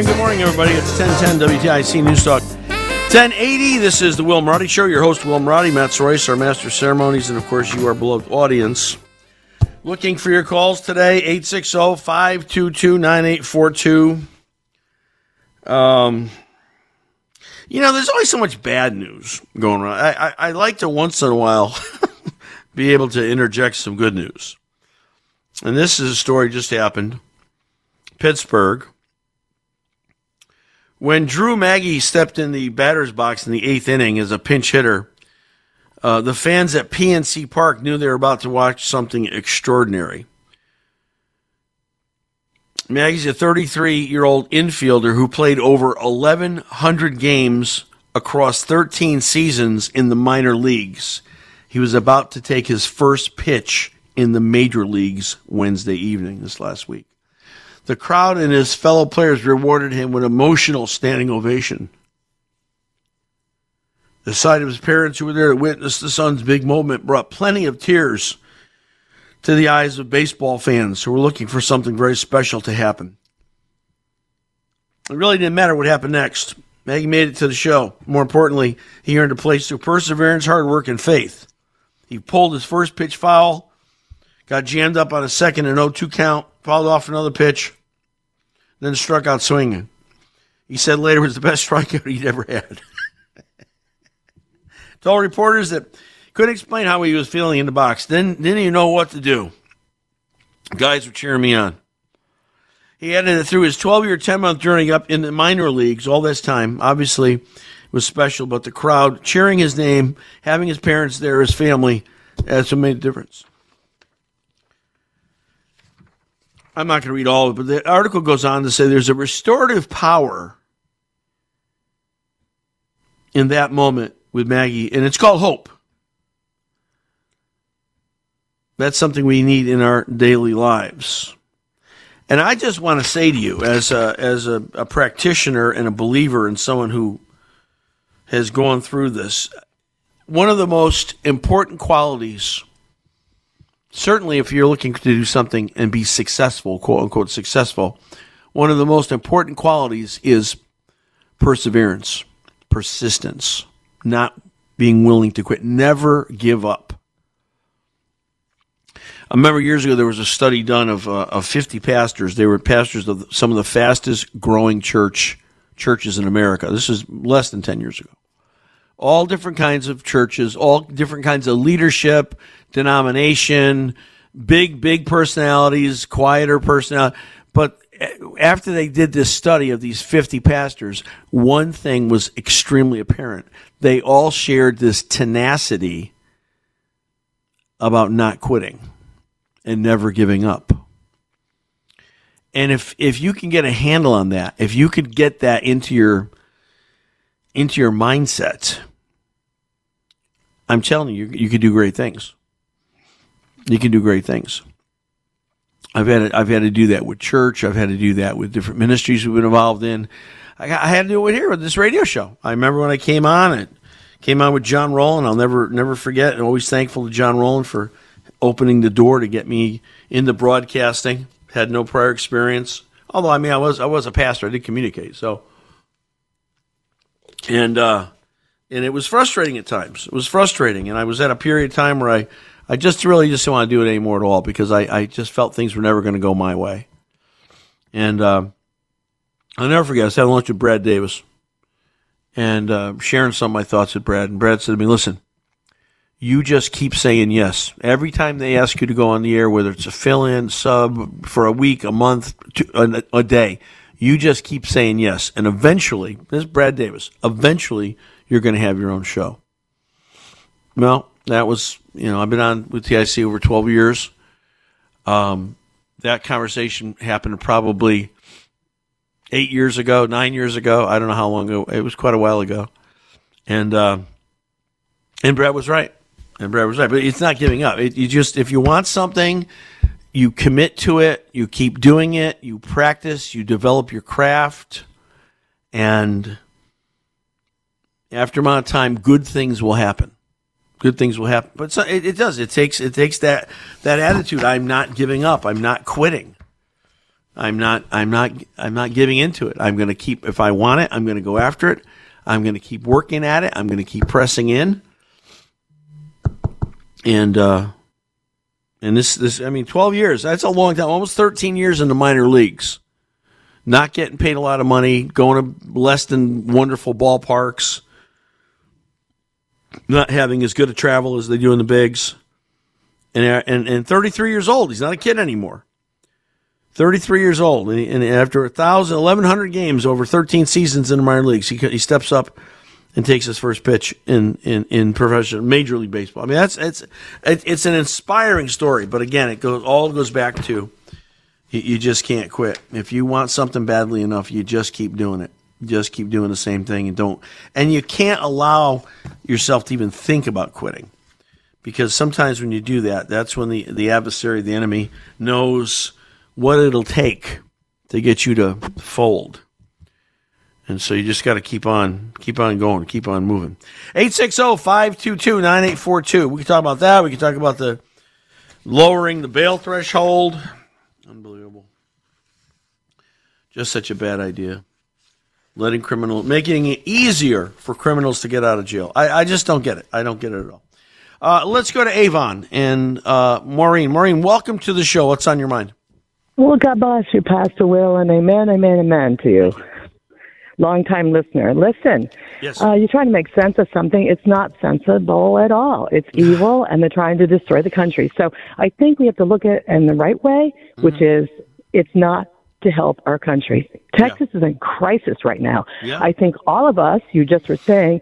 Morning, good morning, everybody. It's 1010 WTIC News Talk. 1080, this is the Will Marotti Show. Your host, Will Marotti, Matt Royce, our master of ceremonies, and of course, you, our beloved audience. Looking for your calls today, 860 522 9842. Um, you know, there's always so much bad news going around. I, I, I like to once in a while be able to interject some good news. And this is a story just happened. Pittsburgh. When Drew Maggi stepped in the batter's box in the eighth inning as a pinch hitter, uh, the fans at PNC Park knew they were about to watch something extraordinary. Maggi's a 33 year old infielder who played over 1,100 games across 13 seasons in the minor leagues. He was about to take his first pitch in the major leagues Wednesday evening this last week. The crowd and his fellow players rewarded him with emotional standing ovation. The sight of his parents who were there to witness the son's big moment brought plenty of tears to the eyes of baseball fans who were looking for something very special to happen. It really didn't matter what happened next. Maggi made it to the show. More importantly, he earned a place through perseverance, hard work, and faith. He pulled his first pitch foul, got jammed up on a second and 0 2 count, fouled off another pitch, then struck out swinging. He said later it was the best strikeout he'd ever had. Told reporters that couldn't explain how he was feeling in the box. Then didn't even know what to do. Guys were cheering me on. He added that through his 12 year, 10 month journey up in the minor leagues, all this time, obviously it was special, but the crowd cheering his name, having his parents there, his family, that's what made a difference. I'm not going to read all of it, but the article goes on to say there's a restorative power in that moment with Maggi, and it's called hope. That's something we need in our daily lives. And I just want to say to you, as a, as a, a practitioner and a believer and someone who has gone through this, one of the most important qualities, certainly if you're looking to do something and be successful, quote unquote successful, one of the most important qualities is perseverance, persistence, not being willing to quit, never give up. I remember years ago there was a study done of uh, of 50 pastors. They were pastors of some of the fastest growing church churches in America. This is less than 10 years ago. All different kinds of churches, all different kinds of leadership, denomination, big big personalities, quieter personality. But after they did this study of these 50 pastors, one thing was extremely apparent. They all shared this tenacity about not quitting and never giving up. And if if you can get a handle on that, if you could get that into your into your mindset, I'm telling you, you could do great things. You can do great things. I've had to, I've had to do that with church. I've had to do that with different ministries we've been involved in. I, I had to do it here with this radio show. I remember when I came on it came on with John Rowland. I'll never never forget. And always thankful to John Rowland for opening the door to get me into broadcasting. Had no prior experience. Although I mean I was I was a pastor. I did communicate. So and uh and it was frustrating at times. It was frustrating, and I was at a period of time where I I just really just didn't want to do it anymore at all because I, I just felt things were never going to go my way. And uh, I'll never forget. I was having lunch with Brad Davis and uh, sharing some of my thoughts with Brad. And Brad said to me, "Listen, you just keep saying yes every time they ask you to go on the air, whether it's a fill-in sub for a week, a month, a, a day. You just keep saying yes, and eventually, this is Brad Davis. Eventually, you're going to have your own show." Well, that was you know I've been on with TIC over 12 years. Um, that conversation happened probably eight years ago, nine years ago. I don't know how long ago. It was quite a while ago, and uh, and Brad was right, and Brad was right. But it's not giving up. It, you just if you want something, you commit to it. You keep doing it. You practice. You develop your craft, and after a amount of time, good things will happen good things will happen. But so, it, it, does. It takes it takes that that attitude. I'm not giving up. I'm not quitting. I'm not. I'm not. I'm not giving into it. I'm going to keep. If I want it, I'm going to go after it. I'm going to keep working at it. I'm going to keep pressing in. And uh, and this this I mean, 12 years. That's a long time. Almost 13 years in the minor leagues. Not getting paid a lot of money, going to less than wonderful ballparks not having as good a travel as they do in the bigs. And, and, and 33 years old. He's not a kid anymore. 33 years old. And, and after 1,000, 1,100 games over 13 seasons in the minor leagues, he, he steps up and takes his first pitch in, in, in professional Major League Baseball. I mean, that's it's it's an inspiring story. But again, it goes all goes back to you, you just can't quit. If you want something badly enough, you just keep doing it just keep doing the same thing and don't and you can't allow yourself to even think about quitting. Because sometimes when you do that that's when the the adversary the enemy knows what it'll take to get you to fold. And so you just got to keep on keep on going keep on moving. 860-522-9842 we can talk about that. We can talk about the lowering the bail threshold. Unbelievable. Just such a bad idea letting criminal making it easier for criminals to get out of jail. I, I just don't get it. I don't get it at all. Uh, let's go to Avon and uh, Maureen. Maureen, welcome to the show. What's on your mind? Well, God bless you, Pastor Will, and amen, amen, amen to you. Long time listener. Listen, yes. uh, you're trying to make sense of something. It's not sensible at all. It's evil, and they're trying to destroy the country. So I think we have to look at it in the right way, mm-hmm. which is it's not to help our country. Texas yeah. is in crisis right now. Yeah. I think all of us, you just were saying,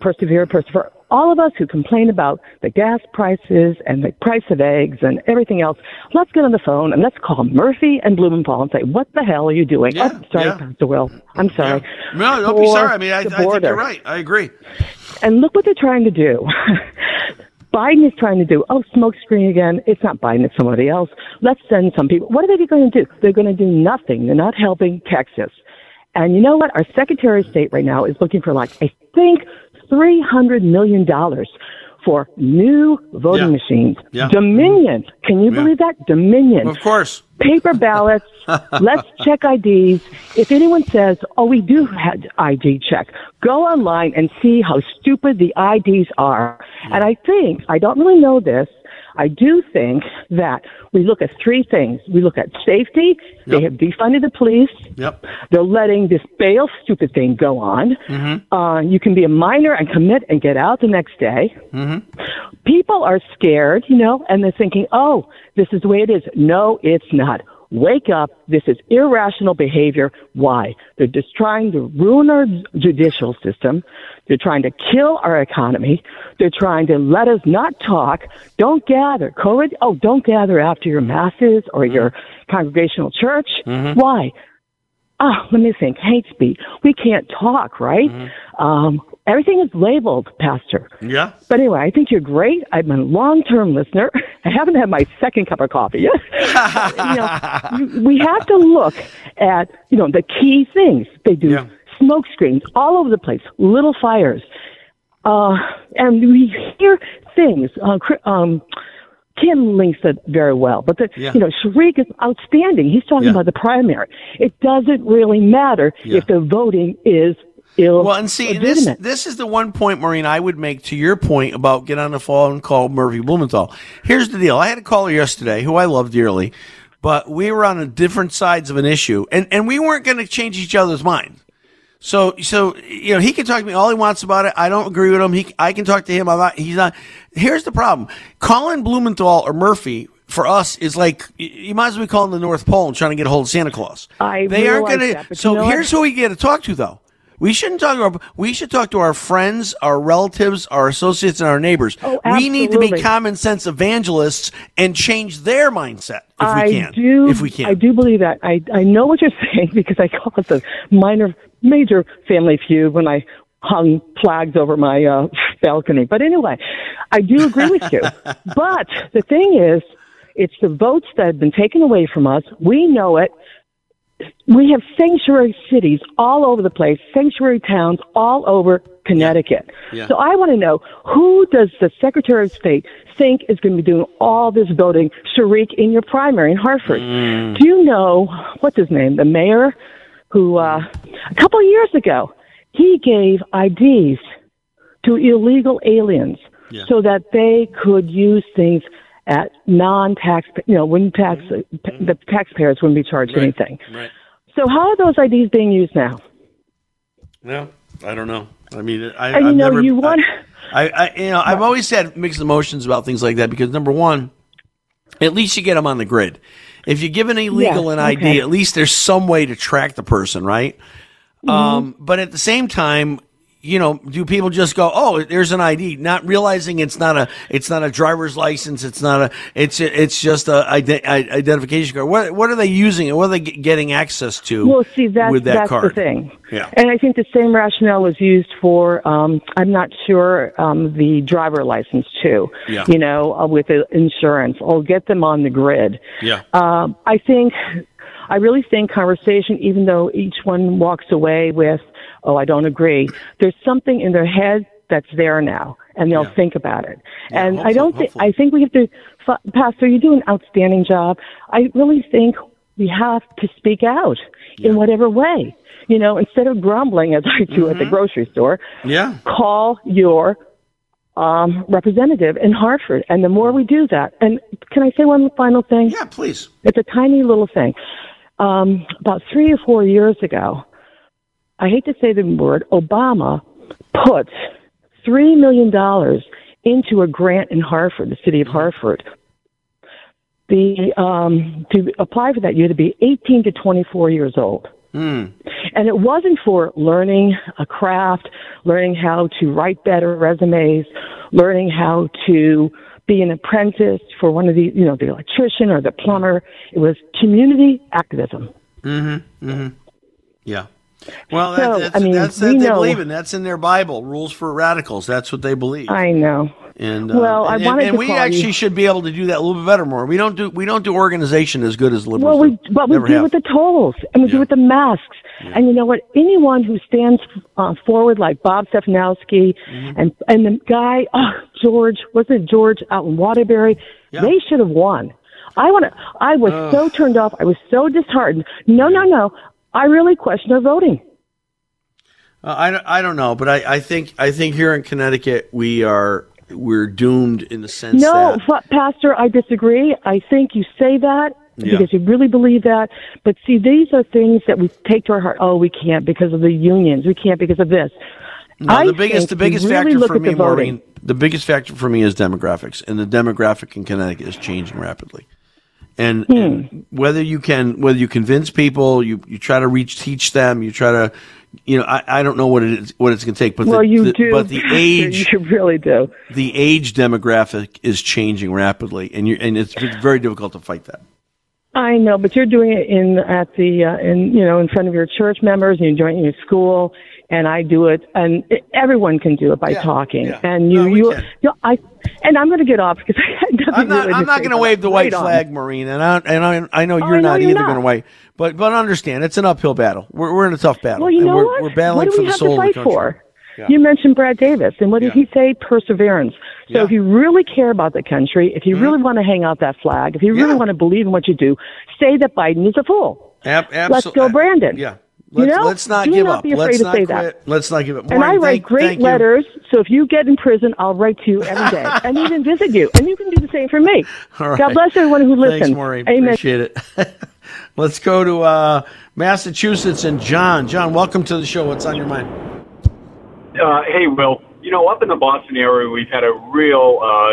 persevere, persevere. All of us who complain about the gas prices and the price of eggs and everything else, let's get on the phone and let's call Murphy and Blumenthal and say, "What the hell are you doing?" Yeah, oh, sorry, yeah. Pastor Will. I'm sorry. No, don't be sorry. I mean, I, I think you're right. I agree. And look what they're trying to do. Biden is trying to do, oh, smokescreen again. It's not Biden, it's somebody else. Let's send some people. What are they going to do? They're going to do nothing. They're not helping Texas. And you know what? Our Secretary of State right now is looking for like, I think, $300 million for new voting yeah. machines. Yeah. Dominion. Can you yeah. believe that? Dominion. Of course. Paper ballots. Let's check IDs. If anyone says, oh, we do have ID check, go online and see how stupid the IDs are. And I think, I don't really know this, I do think that we look at three things. We look at safety. Yep. They have defunded the police. Yep. They're letting this bail stupid thing go on. Mm-hmm. Uh, you can be a minor and commit and get out the next day. Mm-hmm. People are scared, you know, and they're thinking, oh, this is the way it is. No, it's not. Wake up. This is irrational behavior. Why? They're just trying to ruin our judicial system. They're trying to kill our economy. They're trying to let us not talk. Don't gather. COVID, oh, don't gather after your masses or your congregational church. Mm-hmm. Why? Oh, let me think. Hate speech. We can't talk, right? Mm-hmm. Um, everything is labeled, Pastor. Yeah. But anyway, I think you're great. I'm a long-term listener. I haven't had my second cup of coffee yet. you know, we have to look at you know the key things they do. Yeah. Smoke screens all over the place, little fires, uh, and we hear things. Uh, um, Kim links it very well, but the, Yeah. you know Sharik is outstanding. He's talking Yeah. about the primary. It doesn't really matter Yeah. if the voting is ill. Well, and see, this, this is the one point, Maureen, I would make to your point about get on the phone and call Murphy Blumenthal. Here's the deal. I had a caller yesterday who I love dearly, but we were on a different sides of an issue, and, and we weren't going to change each other's minds. So, so you know, he can talk to me all he wants about it. I don't agree with him. He, I can talk to him about. He's not. Here's the problem: Colin Blumenthal or Murphy for us is like you might as well be calling the North Pole and trying to get a hold of Santa Claus. I they aren't going to. So you know what? here's who we get to talk to, though. We shouldn't talk to our. We should talk to our friends, our relatives, our associates, and our neighbors. Oh, we need to be common sense evangelists and change their mindset if I we can. do. if we can. I do believe that. I I know what you're saying because I call it the minor, major family feud when I hung flags over my uh, balcony. But anyway, I do agree with you. but the thing is, it's the votes that have been taken away from us. We know it. We have sanctuary cities all over the place, sanctuary towns all over Connecticut. Yeah. So I want to know who does the Secretary of State think is going to be doing all this voting, Sharik, in your primary in Hartford? Mm. Do you know what's his name? The mayor, who uh, a couple of years ago he gave IDs to illegal aliens Yeah. so that they could use things at non-tax, you know, wouldn't tax the taxpayers wouldn't be charged anything. Right. So how are those IDs being used now? No, I don't know. I mean, I, And you I've know, never, you want- I, I, you know, I've always had mixed emotions about things like that because number one, at least you get them on the grid. If you give an illegal Yeah, an ID, okay. at least there's some way to track the person, right? Mm-hmm. Um, but at the same time, you know, do people just go, "Oh, there's an ID," not realizing it's not a, it's not a driver's license, it's not a, it's it's just a ide- i- identification card. What what are they using? And what are they getting access to? Well, see, that's, with that that's card? the thing. Yeah. And I think the same rationale was used for, um, I'm not sure, um, the driver license too. Yeah. You know, uh, with the insurance. I'll get them on the grid. Yeah. Um, I think, I really think conversation, even though each one walks away with, oh, I don't agree, there's something in their head that's there now, and they'll Yeah. think about it. Yeah, and I don't think. I think we have to, Pastor, you do an outstanding job. I really think we have to speak out in whatever way. You know, instead of grumbling as I do at Mm-hmm. the grocery store, Yeah. call your um, representative in Hartford. And the more we do that, and can I say one final thing? Yeah, please. It's a tiny little thing. Um, about three or four years ago, I hate to say the word, Obama put $3 million into a grant in Hartford, the city of Hartford. The, um, to apply for that, you had to be 18 to 24 years old. Hmm. And it wasn't for learning a craft, learning how to write better resumes, learning how to be an apprentice for one of the, you know, the electrician or the plumber. It was community activism. Mm-hmm, mm-hmm. Yeah. Well, So, that, that's, I mean, that's we that they know- believe in. That's in their Bible. Rules for radicals. That's what they believe. I know. and uh, well, I and, wanted and to we actually you- should be able to do that a little bit better. More. We don't do we don't do organization as good as liberals. Well, we, but we do have. with the tolls and we Yeah. do with the masks. And you know what? Anyone who stands uh, forward like Bob Stefanowski Mm-hmm. and and the guy, oh, George, wasn't it George out in Waterbury? Yeah. They should have won. I want to. I was so turned off. I was so disheartened. No, no, no. I really question their voting. Uh, I, don't- I don't know, but I, I think I think here in Connecticut we are we're doomed in the sense No, that Pastor, I disagree. I think you say that Yeah. because you really believe that. But see, these are things that we take to our heart. Oh, we can't because of the unions. We can't because of this. No, I the biggest the biggest really factor for me, the. Maureen, the biggest factor for me is demographics, and the demographic in Connecticut is changing rapidly. And, Hmm. and whether you can whether you convince people, you you try to reach teach them, you try to, you know, I, I don't know what it is what it's going to take, but Well, the, you the- do. but the age you really do. the age demographic is changing rapidly, and you and it's very difficult to fight that. I know, but you're doing it in at the uh, in you know in front of your church members, and you're doing it in your school, and I do it, and everyone can do it by Yeah, talking. yeah. And you, No, you, you, I, and I'm going to get off because I had nothing I'm not. really I'm not going to wave the white right on. flag, Maureen, and I and I, I know Oh, you're know not either going to wave. But but understand, it's an uphill battle. We're we're in a tough battle. Well, you and know we're, what? We're battling what do for we the have soul to of the fight for? Yeah. You mentioned Brad Davis, and what did he say? Perseverance. So if you really care about the country, if you mm-hmm. really want to hang out that flag, if you really want to believe in what you do, say that Biden is a fool. Ab- Let's go, Brandon. Yeah. Let's, you know, let's not do give not up. Afraid let's to not say quit. that. Let's not give up. And I write thank- great thank you. letters, so if you get in prison, I'll write to you every day and even visit you. And you can do the same for me. All right. God bless everyone who listens. Thanks, Maureen. Amen. Appreciate it. Let's go to uh, Massachusetts and John. John, welcome to the show. What's on your mind? Uh, hey, Will. You know, up in the Boston area, we've had a real uh,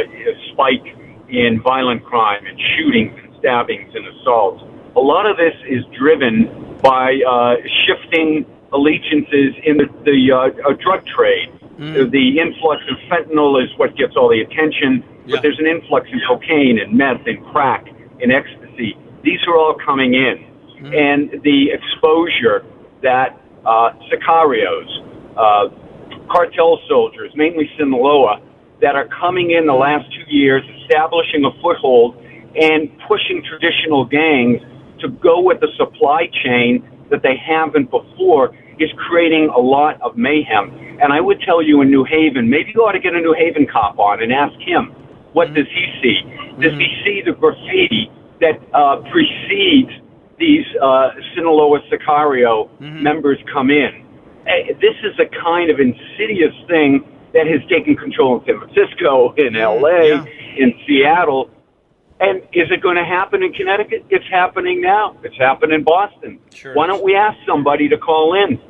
spike in violent crime and shootings and stabbings and assaults. A lot of this is driven by uh, shifting allegiances in the, the uh, uh, drug trade. The influx of fentanyl is what gets all the attention, Yeah. but there's an influx in cocaine and meth and crack and ecstasy. These are all coming in. And the exposure that uh, sicarios, uh, cartel soldiers, mainly Sinaloa, that are coming in the last two years, establishing a foothold and pushing traditional gangs to go with the supply chain that they haven't before is creating a lot of mayhem. And I would tell you in New Haven, maybe you ought to get a New Haven cop on and ask him, what does he see? Does he see the graffiti that uh, precedes these uh, Sinaloa Sicario members come in? Eh, This is a kind of insidious thing that has taken control in San Francisco, in LA, yeah. in Seattle. And is it going to happen in Connecticut? It's happening now. It's happening in Boston. Sure Why don't we ask somebody to call in?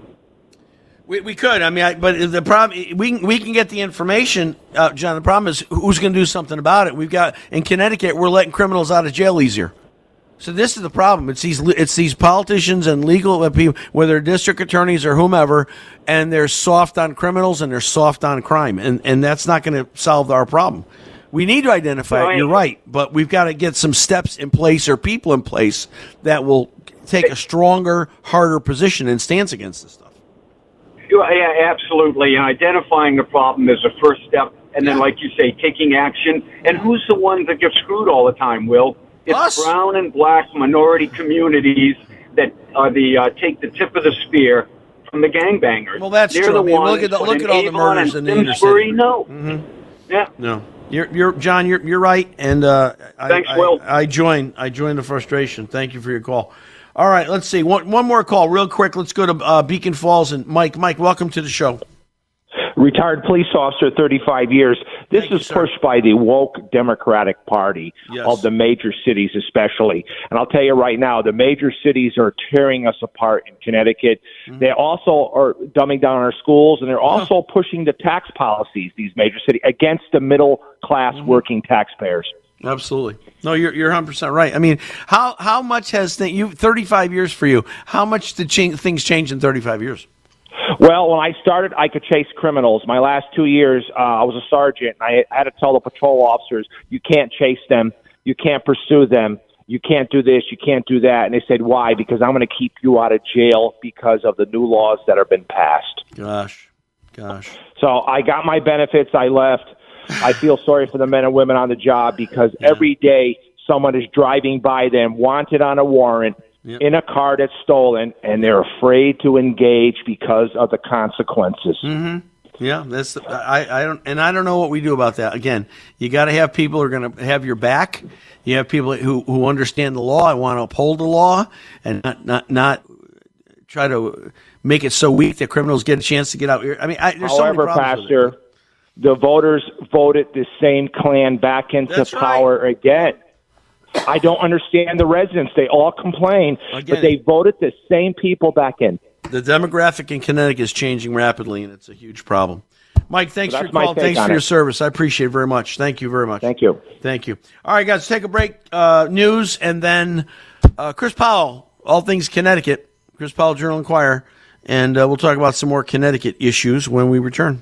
We, we could. I mean, I, but the problem we can- we can get the information, uh, John. The problem is who's going to do something about it. We've got in Connecticut, we're letting criminals out of jail easier. So this is the problem. It's these it's these politicians and legal people, whether district attorneys or whomever, and they're soft on criminals and they're soft on crime, and and that's not going to solve our problem. We need to identify Right. it. You're right, but we've got to get some steps in place or people in place that will take a stronger, harder position and stance against this stuff. Yeah, yeah, absolutely. And identifying the problem is a first step. And then, like you say, taking action. And who's the ones that get screwed all the time, Will? It's Us. brown and black minority communities that are the uh, take the tip of the spear from the gangbangers. Well, that's They're true. The I mean, look at the- look at all the murders in the inner city. No. Yeah. No, you're, you're John. You're you're right, and uh, I, Thanks, I, Will. I join. I join the frustration. Thank you for your call. All right, let's see one one more call, real quick. Let's go to uh, Beacon Falls and Mike. Mike, welcome to the show. Retired police officer, 35 years. This Thank is sir. pushed by the woke Democratic Party Yes. of the major cities, especially. And I'll tell you right now, the major cities are tearing us apart in Connecticut. Mm-hmm. They also are dumbing down our schools, and they're also pushing the tax policies, these major cities, against the middle class Mm-hmm. working taxpayers. Absolutely. No, you're you're 100 percent right. I mean, how how much has th- you 35 years for you? How much did cha- things change in 35 years? Well, when I started, I could chase criminals. My last two years, uh, I was a sergeant. And I had to tell the patrol officers, "You can't chase them. You can't pursue them. You can't do this. You can't do that." And they said, "Why?" Because I'm going to keep you out of jail because of the new laws that have been passed. Gosh, gosh. So I got my benefits. I left. I feel sorry for the men and women on the job because every day someone is driving by them, wanted on a warrant, Yep. in a car that's stolen, and they're afraid to engage because of the consequences. Mm-hmm. Yeah, that's I, I don't and I don't know what we do about that. Again, you got to have people who are going to have your back. You have people who who understand the law and want to uphold the law and not not not try to make it so weak that criminals get a chance to get out. Here. I mean, I, there's so many However, it. Pastor, the voters voted the same clan back into That's right. power again. I don't understand the residents. They all complain, Again. but they voted the same people back in. The demographic in Connecticut is changing rapidly, and it's a huge problem. Mike, thanks So for your call. Thanks for your it. service. I appreciate it very much. Thank you very much. Thank you. Thank you. All right, guys, take a break. Uh, news, and then uh, Chris Powell, all things Connecticut. Chris Powell, Journal Inquirer, and uh, we'll talk about some more Connecticut issues when we return.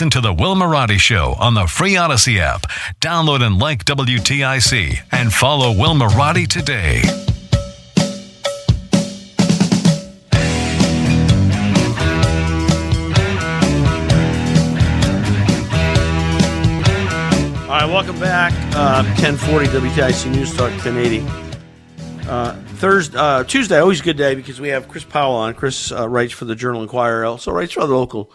Listen to the Will Marotti Show on the free Odyssey app. Download and like WTIC and follow Will Marotti today. All right, welcome back. Uh, 1040 WTIC News Talk 1080. Uh, Thursday, uh, Tuesday, always a good day because we have Chris Powell on. Chris uh, writes for the Journal Inquirer, also writes for the local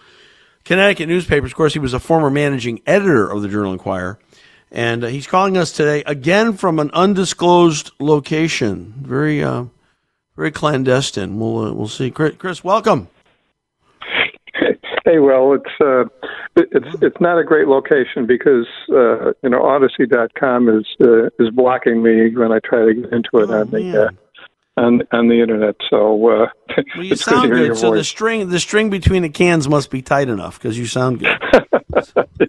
Connecticut newspapers. Of course, he was a former managing editor of the Journal Inquirer. And uh, he's calling us today again from an undisclosed location. Very, uh, very clandestine. We'll, uh, we'll see. Chris, Chris, welcome. Hey, well, it's uh, it's it's not a great location because uh, you know Odyssey.com is uh, is blocking me when I try to get into it Oh, on the on on the internet. So uh, Well, you it's good to hear good. So the string, the string between the cans must be tight enough because you sound good.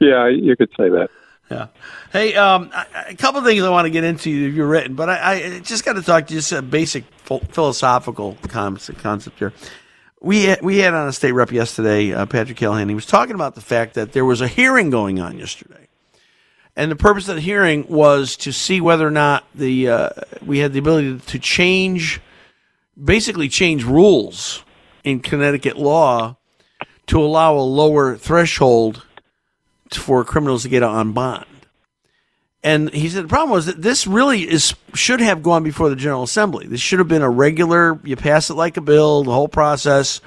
yeah, you could say that. Yeah. Hey, um, a couple of things I want to get into if you've written, but I, I just got to talk to you just a basic philosophical concept, concept here. We had, we had on a state rep yesterday, uh, Patrick Callahan. He was talking about the fact that there was a hearing going on yesterday, and the purpose of the hearing was to see whether or not the uh, we had the ability to change, basically change rules in Connecticut law to allow a lower threshold for criminals to get on bond. And he said the problem was that this really is should have gone before the General Assembly. This should have been a regular. You pass it like a bill, the whole process,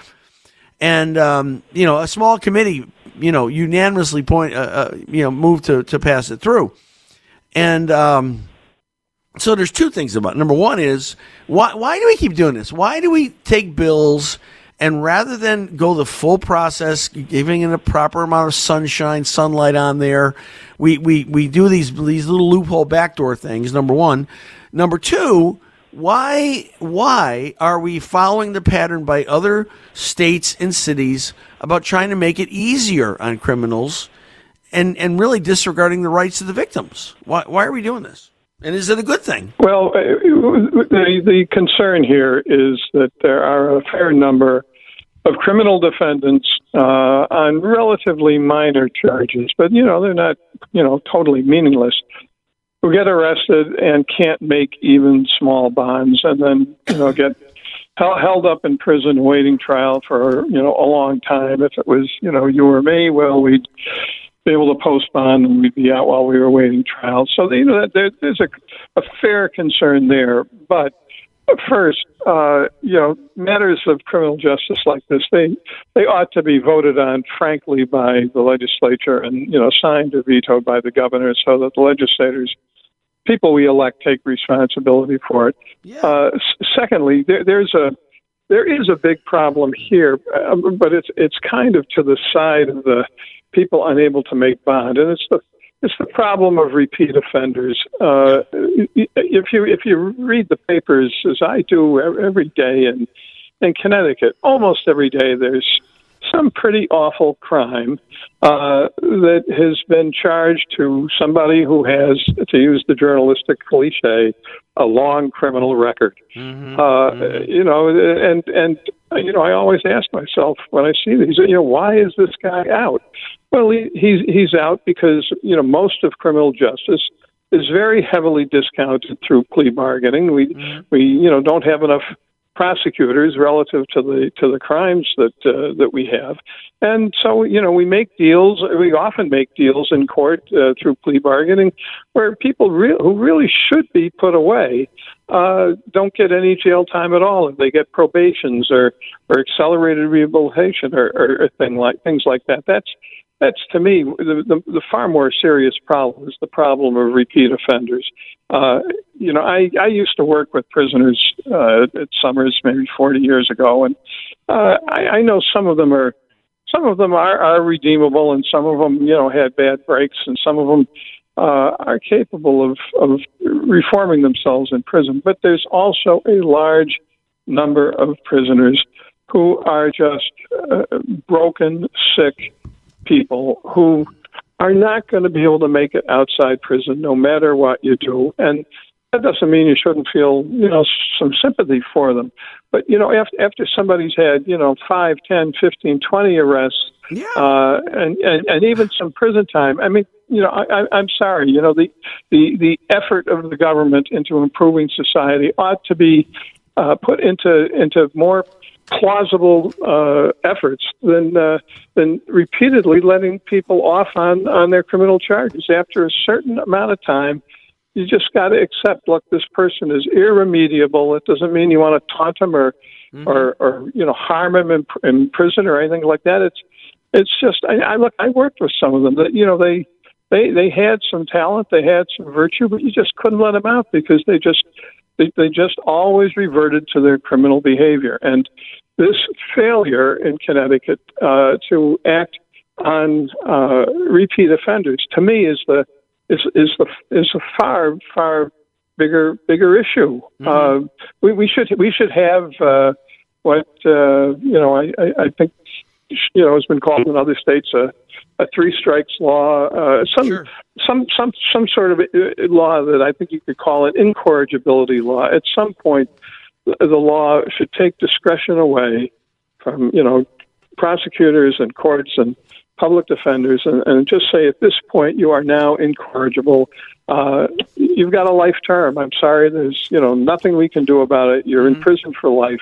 and um, you know a small committee, you know, unanimously point, uh, uh, you know, move to to pass it through. And um, so there's two things about it. Number one is why why do we keep doing this? Why do we take bills and rather than go the full process, giving it a proper amount of sunshine, sunlight on there, we we, we do these these little loophole backdoor things. Number one, number two. Why why are we following the pattern by other states and cities about trying to make it easier on criminals and and really disregarding the rights of the victims? Why why are we doing this? And is it a good thing? Well, uh, the the concern here is that there are a fair number of criminal defendants uh, on relatively minor charges, but you know they're not you know totally meaningless, who get arrested and can't make even small bonds, and then you know get held up in prison waiting trial for you know a long time. If it was you know you or me, well we'd be able to post bond and we'd be out while we were waiting trial. So you know there, there's a, a fair concern there, but first, uh, you know, matters of criminal justice like this, they they ought to be voted on, frankly, by the legislature and you know signed or vetoed by the governor, so that the legislators, people we elect, take responsibility for it. Uh, secondly, there, there's a there is a big problem here, uh, but it's it's kind of to the side of the people unable to make bond, and it's the it's the problem of repeat offenders. Uh, if you if you read the papers as I do every day in in Connecticut, almost every day there's some pretty awful crime uh, that has been charged to somebody who has, to use the journalistic cliche, a long criminal record. Uh, you know, and and you know, I always ask myself when I see these, you know, why is this guy out? Well, he, he's he's out because you know most of criminal justice is very heavily discounted through plea bargaining. We we you know don't have enough prosecutors relative to the to the crimes that uh, that we have, and so you know we make deals. We often make deals in court uh, through plea bargaining, where people re- who really should be put away uh, don't get any jail time at all, and they get probations or or accelerated rehabilitation or, or, or thing like things like that. That's that's to me the, the, the far more serious problem is the problem of repeat offenders. Uh, you know, I, I used to work with prisoners uh, at Somers maybe 40 years ago, and uh, I, I know some of them are some of them are, are redeemable, and some of them you know had bad breaks, and some of them uh, are capable of, of reforming themselves in prison. But there's also a large number of prisoners who are just uh, broken, sick people who are not going to be able to make it outside prison no matter what you do. And that doesn't mean you shouldn't feel, you know, some sympathy for them. But, you know, after, after somebody's had, you know, five, ten, fifteen, twenty arrests, yeah. uh, and, and, and even some prison time, I mean, you know, I, I, I'm sorry, you know, the, the, the effort of the government into improving society ought to be uh, put into, into more plausible uh, efforts than uh, than repeatedly letting people off on on their criminal charges. After a certain amount of time, you just got to accept. Look, this person is irremediable. It doesn't mean you want to taunt him or mm-hmm. or, or you know harm him in, in prison or anything like that. It's it's just I, I look. I worked with some of them that you know they. They they had some talent, they had some virtue, but you just couldn't let them out because they just they, they just always reverted to their criminal behavior. And this failure in Connecticut uh, to act on uh, repeat offenders, to me, is the is is the is a far far bigger bigger issue. Mm-hmm. Uh, we, we should we should have uh, what uh, you know. I, I, I think you know has been called in other states a a three strikes law, uh, some Sure. some some some sort of uh, law that I think you could call an incorrigibility law. At some point, the the law should take discretion away from you know prosecutors and courts and public defenders and, and just say at this point you are now incorrigible. Uh, you've got a life term. I'm sorry, there's you know nothing we can do about it. You're in prison for life.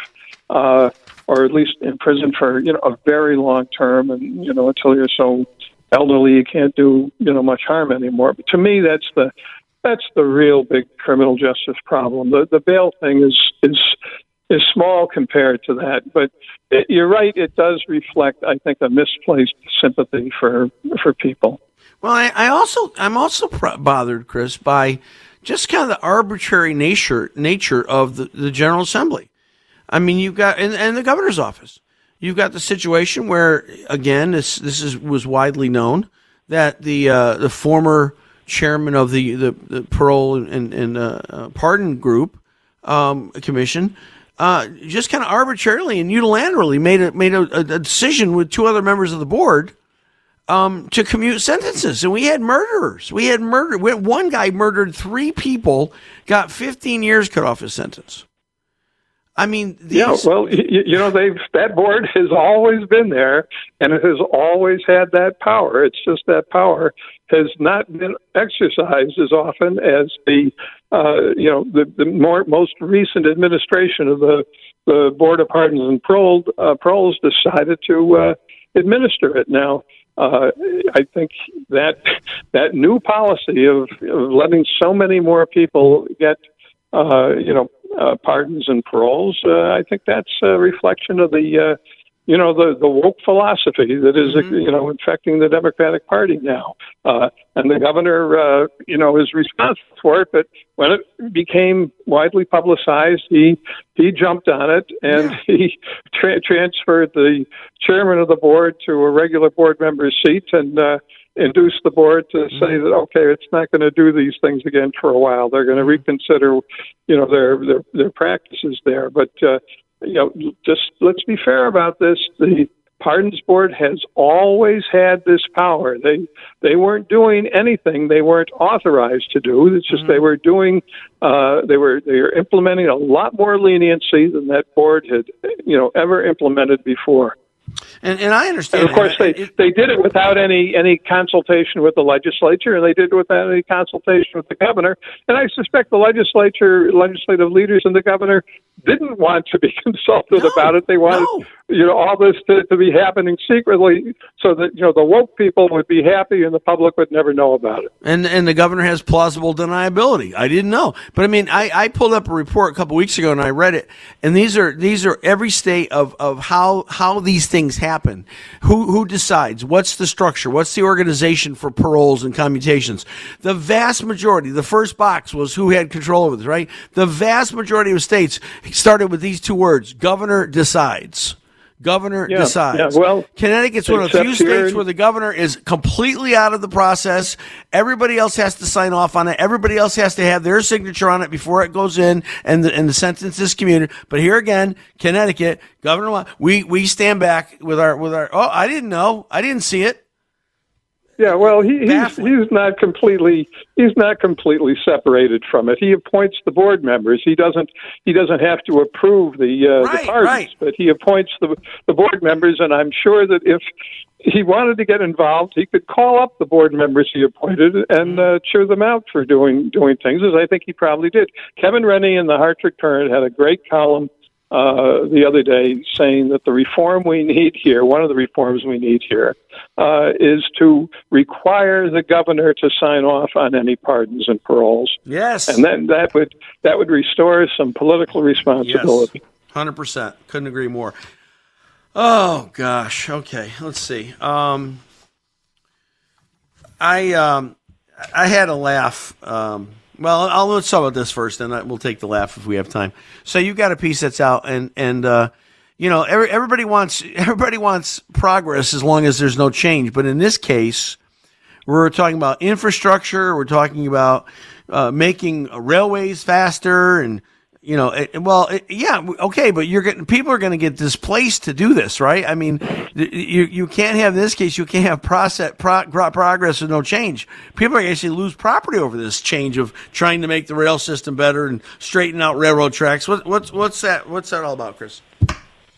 Uh, or at least in prison for you know a very long term, and you know until you're so elderly you can't do you know much harm anymore. But to me, that's the that's the real big criminal justice problem. The the bail thing is is is small compared to that, but it, you're right. It does reflect, I think, a misplaced sympathy for for people. Well, I, I also I'm also bothered, Chris, by just kind of the arbitrary nature nature of the, the General Assembly. I mean, you've got and, and the governor's office. You've got the situation where, again, this this is was widely known that the uh, the former chairman of the the, the parole and, and uh, uh, pardon group um, commission uh, just kind of arbitrarily and unilaterally made a made a, a decision with two other members of the board um, to commute sentences. And we had murderers. We had murder. we- One guy murdered three people, got 15 years cut off his sentence. I mean, these, Yeah, well, you, you know, they've that board has always been there, and it has always had that power. It's just that power has not been exercised as often as the, uh, you know, the, the more most recent administration of the the Board of Pardons and Parole uh, decided to uh, administer it now. Uh, I think that that new policy of, of letting so many more people get, uh, you know, uh, pardons and paroles, uh, I think that's a reflection of the, uh, you know, the the woke philosophy that is, you know, infecting the Democratic Party now. Uh, and the governor, uh, you know, is responsible for it. But when it became widely publicized, he he jumped on it and he tra- transferred the chairman of the board to a regular board member's seat and. Uh, induced the board to say that okay, it's not going to do these things again for a while. They're going to reconsider, you know, their their their practices there. But uh, you know, just let's be fair about this. The pardons board has always had this power. They they weren't doing anything they weren't authorized to do. It's just they were doing uh, they were they were implementing a lot more leniency than that board had you know ever implemented before. And, and I understand. And of course, they they did it without any any consultation with the legislature, and they did it without any consultation with the governor. And I suspect the legislature, legislative leaders, and the governor didn't want to be consulted No, about it. They wanted, no. you know, all this to, to be happening secretly, so that you know the woke people would be happy and the public would never know about it. And and the governor has plausible deniability. I didn't know, but I mean, I, I pulled up a report a couple weeks ago and I read it, and these are these are every state of, of how how these things happen. Who who decides? What's the structure? What's the organization for paroles and commutations? The vast majority, the first box was who had control over this, right? The vast majority of states started with these two words: governor decides. Governor Yeah, decides. yeah, well, Connecticut's one of the few states where the governor is completely out of the process. Everybody else has to sign off on it. Everybody else has to have their signature on it before it goes in and the, and the sentence is commuted. But here again, Connecticut, Governor, we, we stand back with our, with our, oh, I didn't know. I didn't see it. Yeah, well, he, he's he's not completely he's not completely separated from it. He appoints the board members. He doesn't he doesn't have to approve the uh, Right, the pardons, right. but he appoints the the board members. And I'm sure that if he wanted to get involved, he could call up the board members he appointed and uh, cheer them out for doing doing things, as I think he probably did. Kevin Rennie in the Hartford Courant had a great column uh, the other day saying that the reform we need here, one of the reforms we need here, uh, is to require the governor to sign off on any pardons and paroles. Yes. And then that would that would restore some political responsibility. Hundred percent. Couldn't agree more. Oh gosh. Okay. Let's see. Um, I um, I had a laugh. Um, well, I'll let's talk about this first, and we'll take the laugh if we have time. So you got a piece that's out, and and uh, you know every, everybody wants everybody wants progress as long as there's no change. But in this case, we're talking about infrastructure. We're talking about uh, making railways faster, and you know, it, well, it, yeah, okay, but you're getting people are going to get displaced to do this, right? I mean, you you can't have in this case you can't have process pro, pro- progress with no change. People are actually lose property over this change of trying to make the rail system better and straighten out railroad tracks. What, what's what's that? What's that all about, Chris?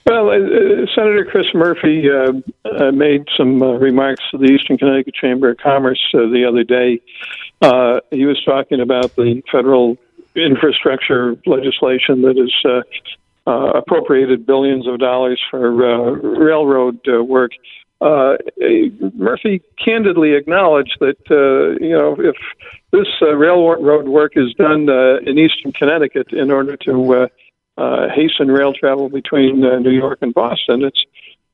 Well, uh, uh, Senator Chris Murphy uh, uh, made some uh, remarks to the Eastern Connecticut Chamber of Commerce uh, the other day. He was talking about the federal infrastructure legislation that has uh, uh, appropriated billions of dollars for uh, railroad work. Murphy candidly acknowledged that you know if this railroad work is done in eastern Connecticut in order to hasten rail travel between New York and Boston, it's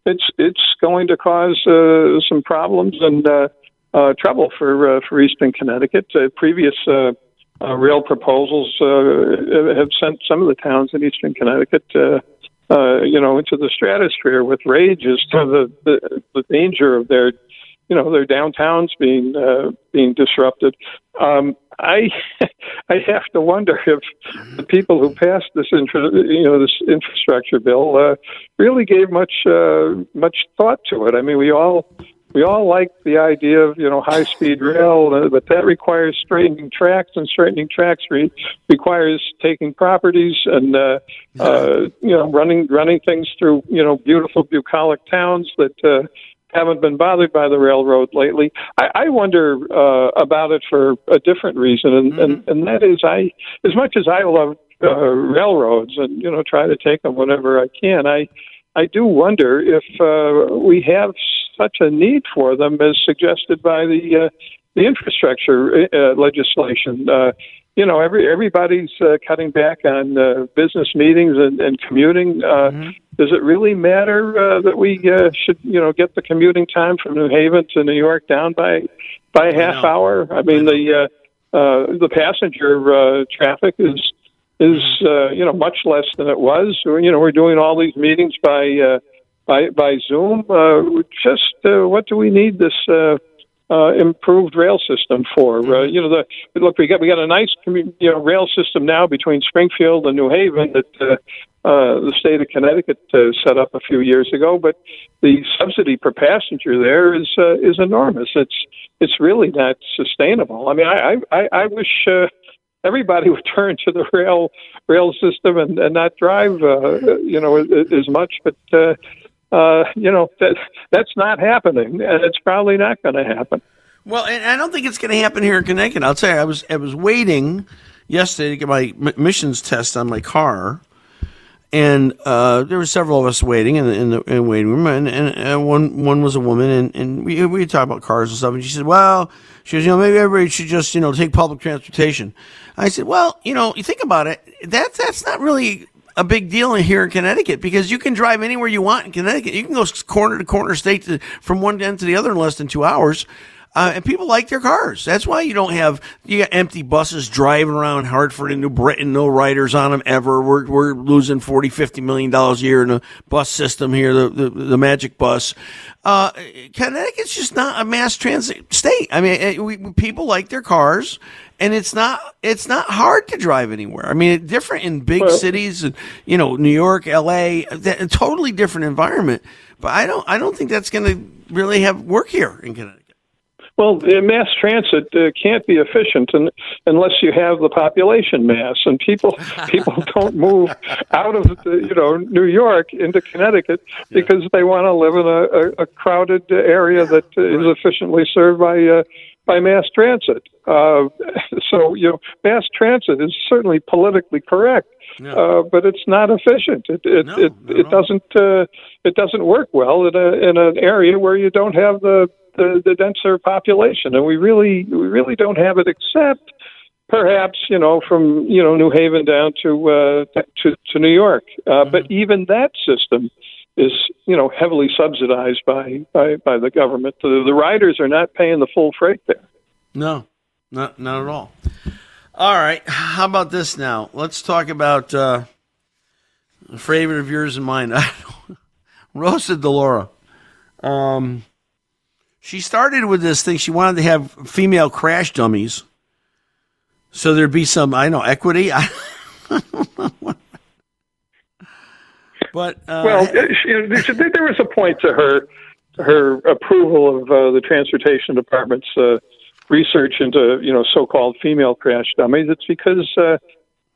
it's it's going to cause uh, some problems and uh, uh, trouble for for Eastern Connecticut. Previous uh, rail proposals uh, have sent some of the towns in Eastern Connecticut, uh, uh, you know, into the stratosphere with rage as to the, the the danger of their, you know, their downtowns being uh, being disrupted. Um, I I have to wonder if the people who passed this infra, you know this infrastructure bill uh, really gave much uh, much thought to it. I mean, we all we all like the idea of you know high speed rail, uh, but that requires straightening tracks, and straightening tracks re- requires taking properties and uh, uh, you know running running things through you know beautiful bucolic towns that. Uh, haven't been bothered by the railroad lately. I, I wonder uh, about it for a different reason, and, and and that is I, as much as I love uh, railroads and you know try to take them whenever I can, I I do wonder if uh, we have such a need for them as suggested by the uh, the infrastructure uh, legislation. Uh, you know, every everybody's uh, cutting back on uh, business meetings and, and commuting. Uh, Does it really matter uh, that we uh, should, you know, get the commuting time from New Haven to New York down by by a half hour? I mean, the uh, uh, the passenger uh, traffic is is uh, you know much less than it was. You know, we're doing all these meetings by uh, by by Zoom. Uh, just uh, what do we need this? Uh, uh, improved rail system for. Uh, you know, the look we got we got a nice you know rail system now between Springfield and New Haven that uh, uh, the state of Connecticut uh, set up a few years ago. But the subsidy per passenger there is uh, is enormous. It's it's really not sustainable. I mean, I I, I wish. Uh, Everybody would turn to the rail rail system and, and not drive, uh, you know, as, as much. But uh, uh, you know that that's not happening, and it's probably not going to happen. Well, and I don't think it's going to happen here in Connecticut. I'll tell you, I was I was waiting yesterday to get my emissions test on my car, and uh, there were several of us waiting in the, in the, in waiting room, and, and, and one one was a woman, and, and we we talked about cars and stuff, and she said, "Well, she goes, you know, maybe everybody should just you know take public transportation." I said, "Well, you know, you think about it, that's that's not really." A big deal here in Connecticut because you can drive anywhere you want in Connecticut. You can go corner to corner, state to, from one end to the other in less than two hours. Uh, and people like their cars. That's why you don't have you got empty buses driving around Hartford and New Britain, no riders on them ever. We're we're losing 40, 50 million dollars a year in the bus system here, the the, the magic bus. Uh, Connecticut's just not a mass transit state. I mean, it, we, people like their cars, and it's not it's not hard to drive anywhere. I mean, different in big Well- cities, you know, New York, L.A., that, a totally different environment. But I don't I don't think that's going to really have work here in Connecticut. Well, mass transit uh, can't be efficient un unless you have the population mass, and people people don't move out of the, you know New York into Connecticut because they want to live in a, a, a crowded area that uh, is efficiently served by uh, by mass transit. Uh, so you know, mass transit is certainly politically correct. Uh, but it's not efficient. It it it, it doesn't uh, it doesn't work well in a in an area where you don't have the, the the denser population, and we really we really don't have it except perhaps you know from you know New Haven down to uh, to to New York. Uh, But even that system is you know heavily subsidized by by, by the government. The, the riders are not paying the full freight there. No, not not at all. All right, how about this now? Let's talk about uh, a favorite of yours and mine, Rosa DeLauro. Um, she started with this thing. She wanted to have female crash dummies, so there'd be some, I know, equity. I, but uh, well, uh, she, there there was a point to her her approval of uh, the transportation department's uh, research into you know so-called female crash dummies. It's because uh,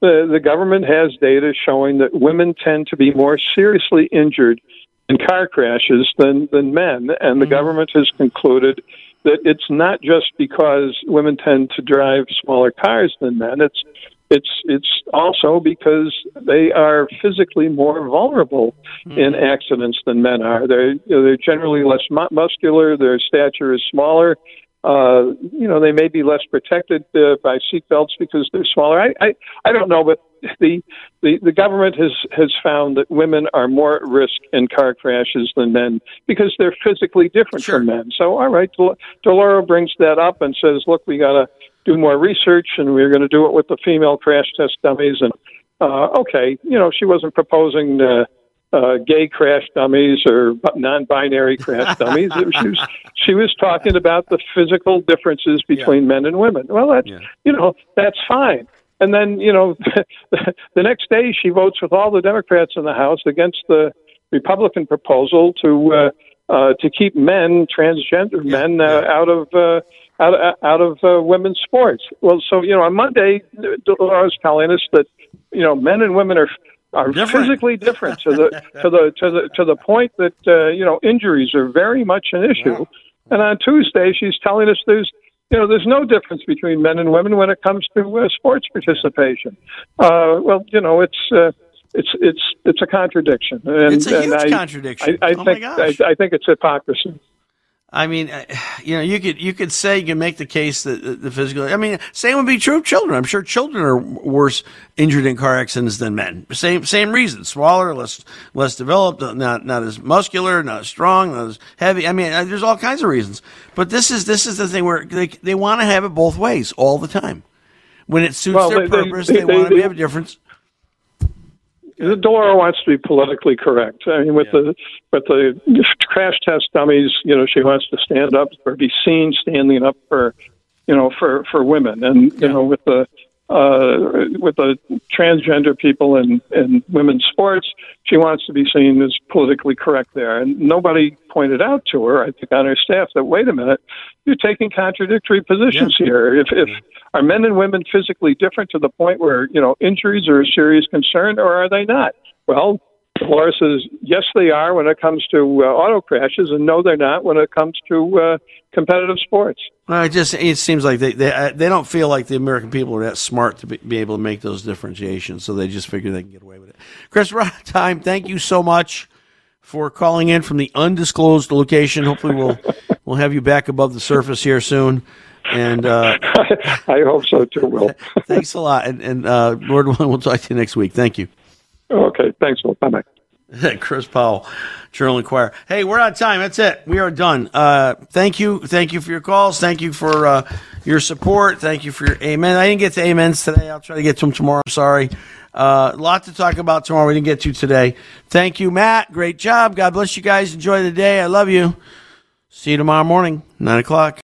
the the government has data showing that women tend to be more seriously injured in car crashes than than men, and the mm-hmm. government has concluded that it's not just because women tend to drive smaller cars than men. It's it's it's also because they are physically more vulnerable mm-hmm. in accidents than men are. They're they're generally less mu- muscular. Their stature is smaller. Uh, you know, they may be less protected uh, by seatbelts because they're smaller. I, I I don't know, but the, the the government has has found that women are more at risk in car crashes than men because they're physically different from men. So, all right, Del- DeLauro brings that up and says, look, we got to do more research, and we're going to do it with the female crash test dummies. And uh, okay, you know, she wasn't proposing. Uh, uh, gay crash dummies or non-binary crash dummies. she was she was talking about the physical differences between men and women. Well, that's you know that's fine. And then you know the next day she votes with all the Democrats in the House against the Republican proposal to uh, uh, to keep men, transgender men, uh, out of uh, out out of uh, women's sports. Well, so you know on Monday, DeLauro was telling us that you know men and women are are physically different to the to the to the to the point that uh, you know injuries are very much an issue. And on Tuesday, she's telling us there's you know there's no difference between men and women when it comes to uh, sports participation. Uh, well, you know it's. Uh, it's it's it's a contradiction. And, It's a and huge I, contradiction. I, I Oh think. I, I think it's hypocrisy. I mean, uh, you know, you could you could say you can make the case that the, physical. I mean, same would be true of children. I'm sure children are worse injured in car accidents than men. Same same reason. Smaller, less less developed, uh, not not as muscular, not as strong, not as heavy. I mean, uh, there's all kinds of reasons. But this is this is the thing where they they want to have it both ways all the time. When it suits Well, their they- they- purpose, they- they, want to have a difference. DeLauro wants to be politically correct. I mean, with the with the crash test dummies, you know, she wants to stand up or be seen standing up for, you know, for for women, and you know, with the uh, with the transgender people in in women's sports, she wants to be seen as politically correct there. And nobody pointed out to her, I think, on her staff that wait a minute, you're taking contradictory positions here. If if are men and women physically different to the point where you know injuries are a serious concern, or are they not? Well, Laura says, yes, they are when it comes to uh, auto crashes, and no, they're not when it comes to uh, competitive sports. Well, it just it seems like they they uh, they don't feel like the American people are that smart to be, be able to make those differentiations, so they just figure they can get away with it. Chris, we're out of time. Thank you so much for calling in from the undisclosed location. Hopefully, we'll we'll have you back above the surface here soon. And uh, I hope so too, Will. thanks a lot. And, and uh, Lord willing, we'll talk to you next week. Thank you. Okay, thanks, Will. Bye bye. Chris Powell, Journal Enquirer. Hey, we're out of time. That's it. We are done. Uh, thank you. Thank you for your calls. Thank you for uh, your support. Thank you for your amen. I didn't get to amens today. I'll try to get to them tomorrow. Sorry. Uh, a lot to talk about tomorrow. We didn't get to today. Thank you, Matt. Great job. God bless you guys. Enjoy the day. I love you. See you tomorrow morning, 9 o'clock.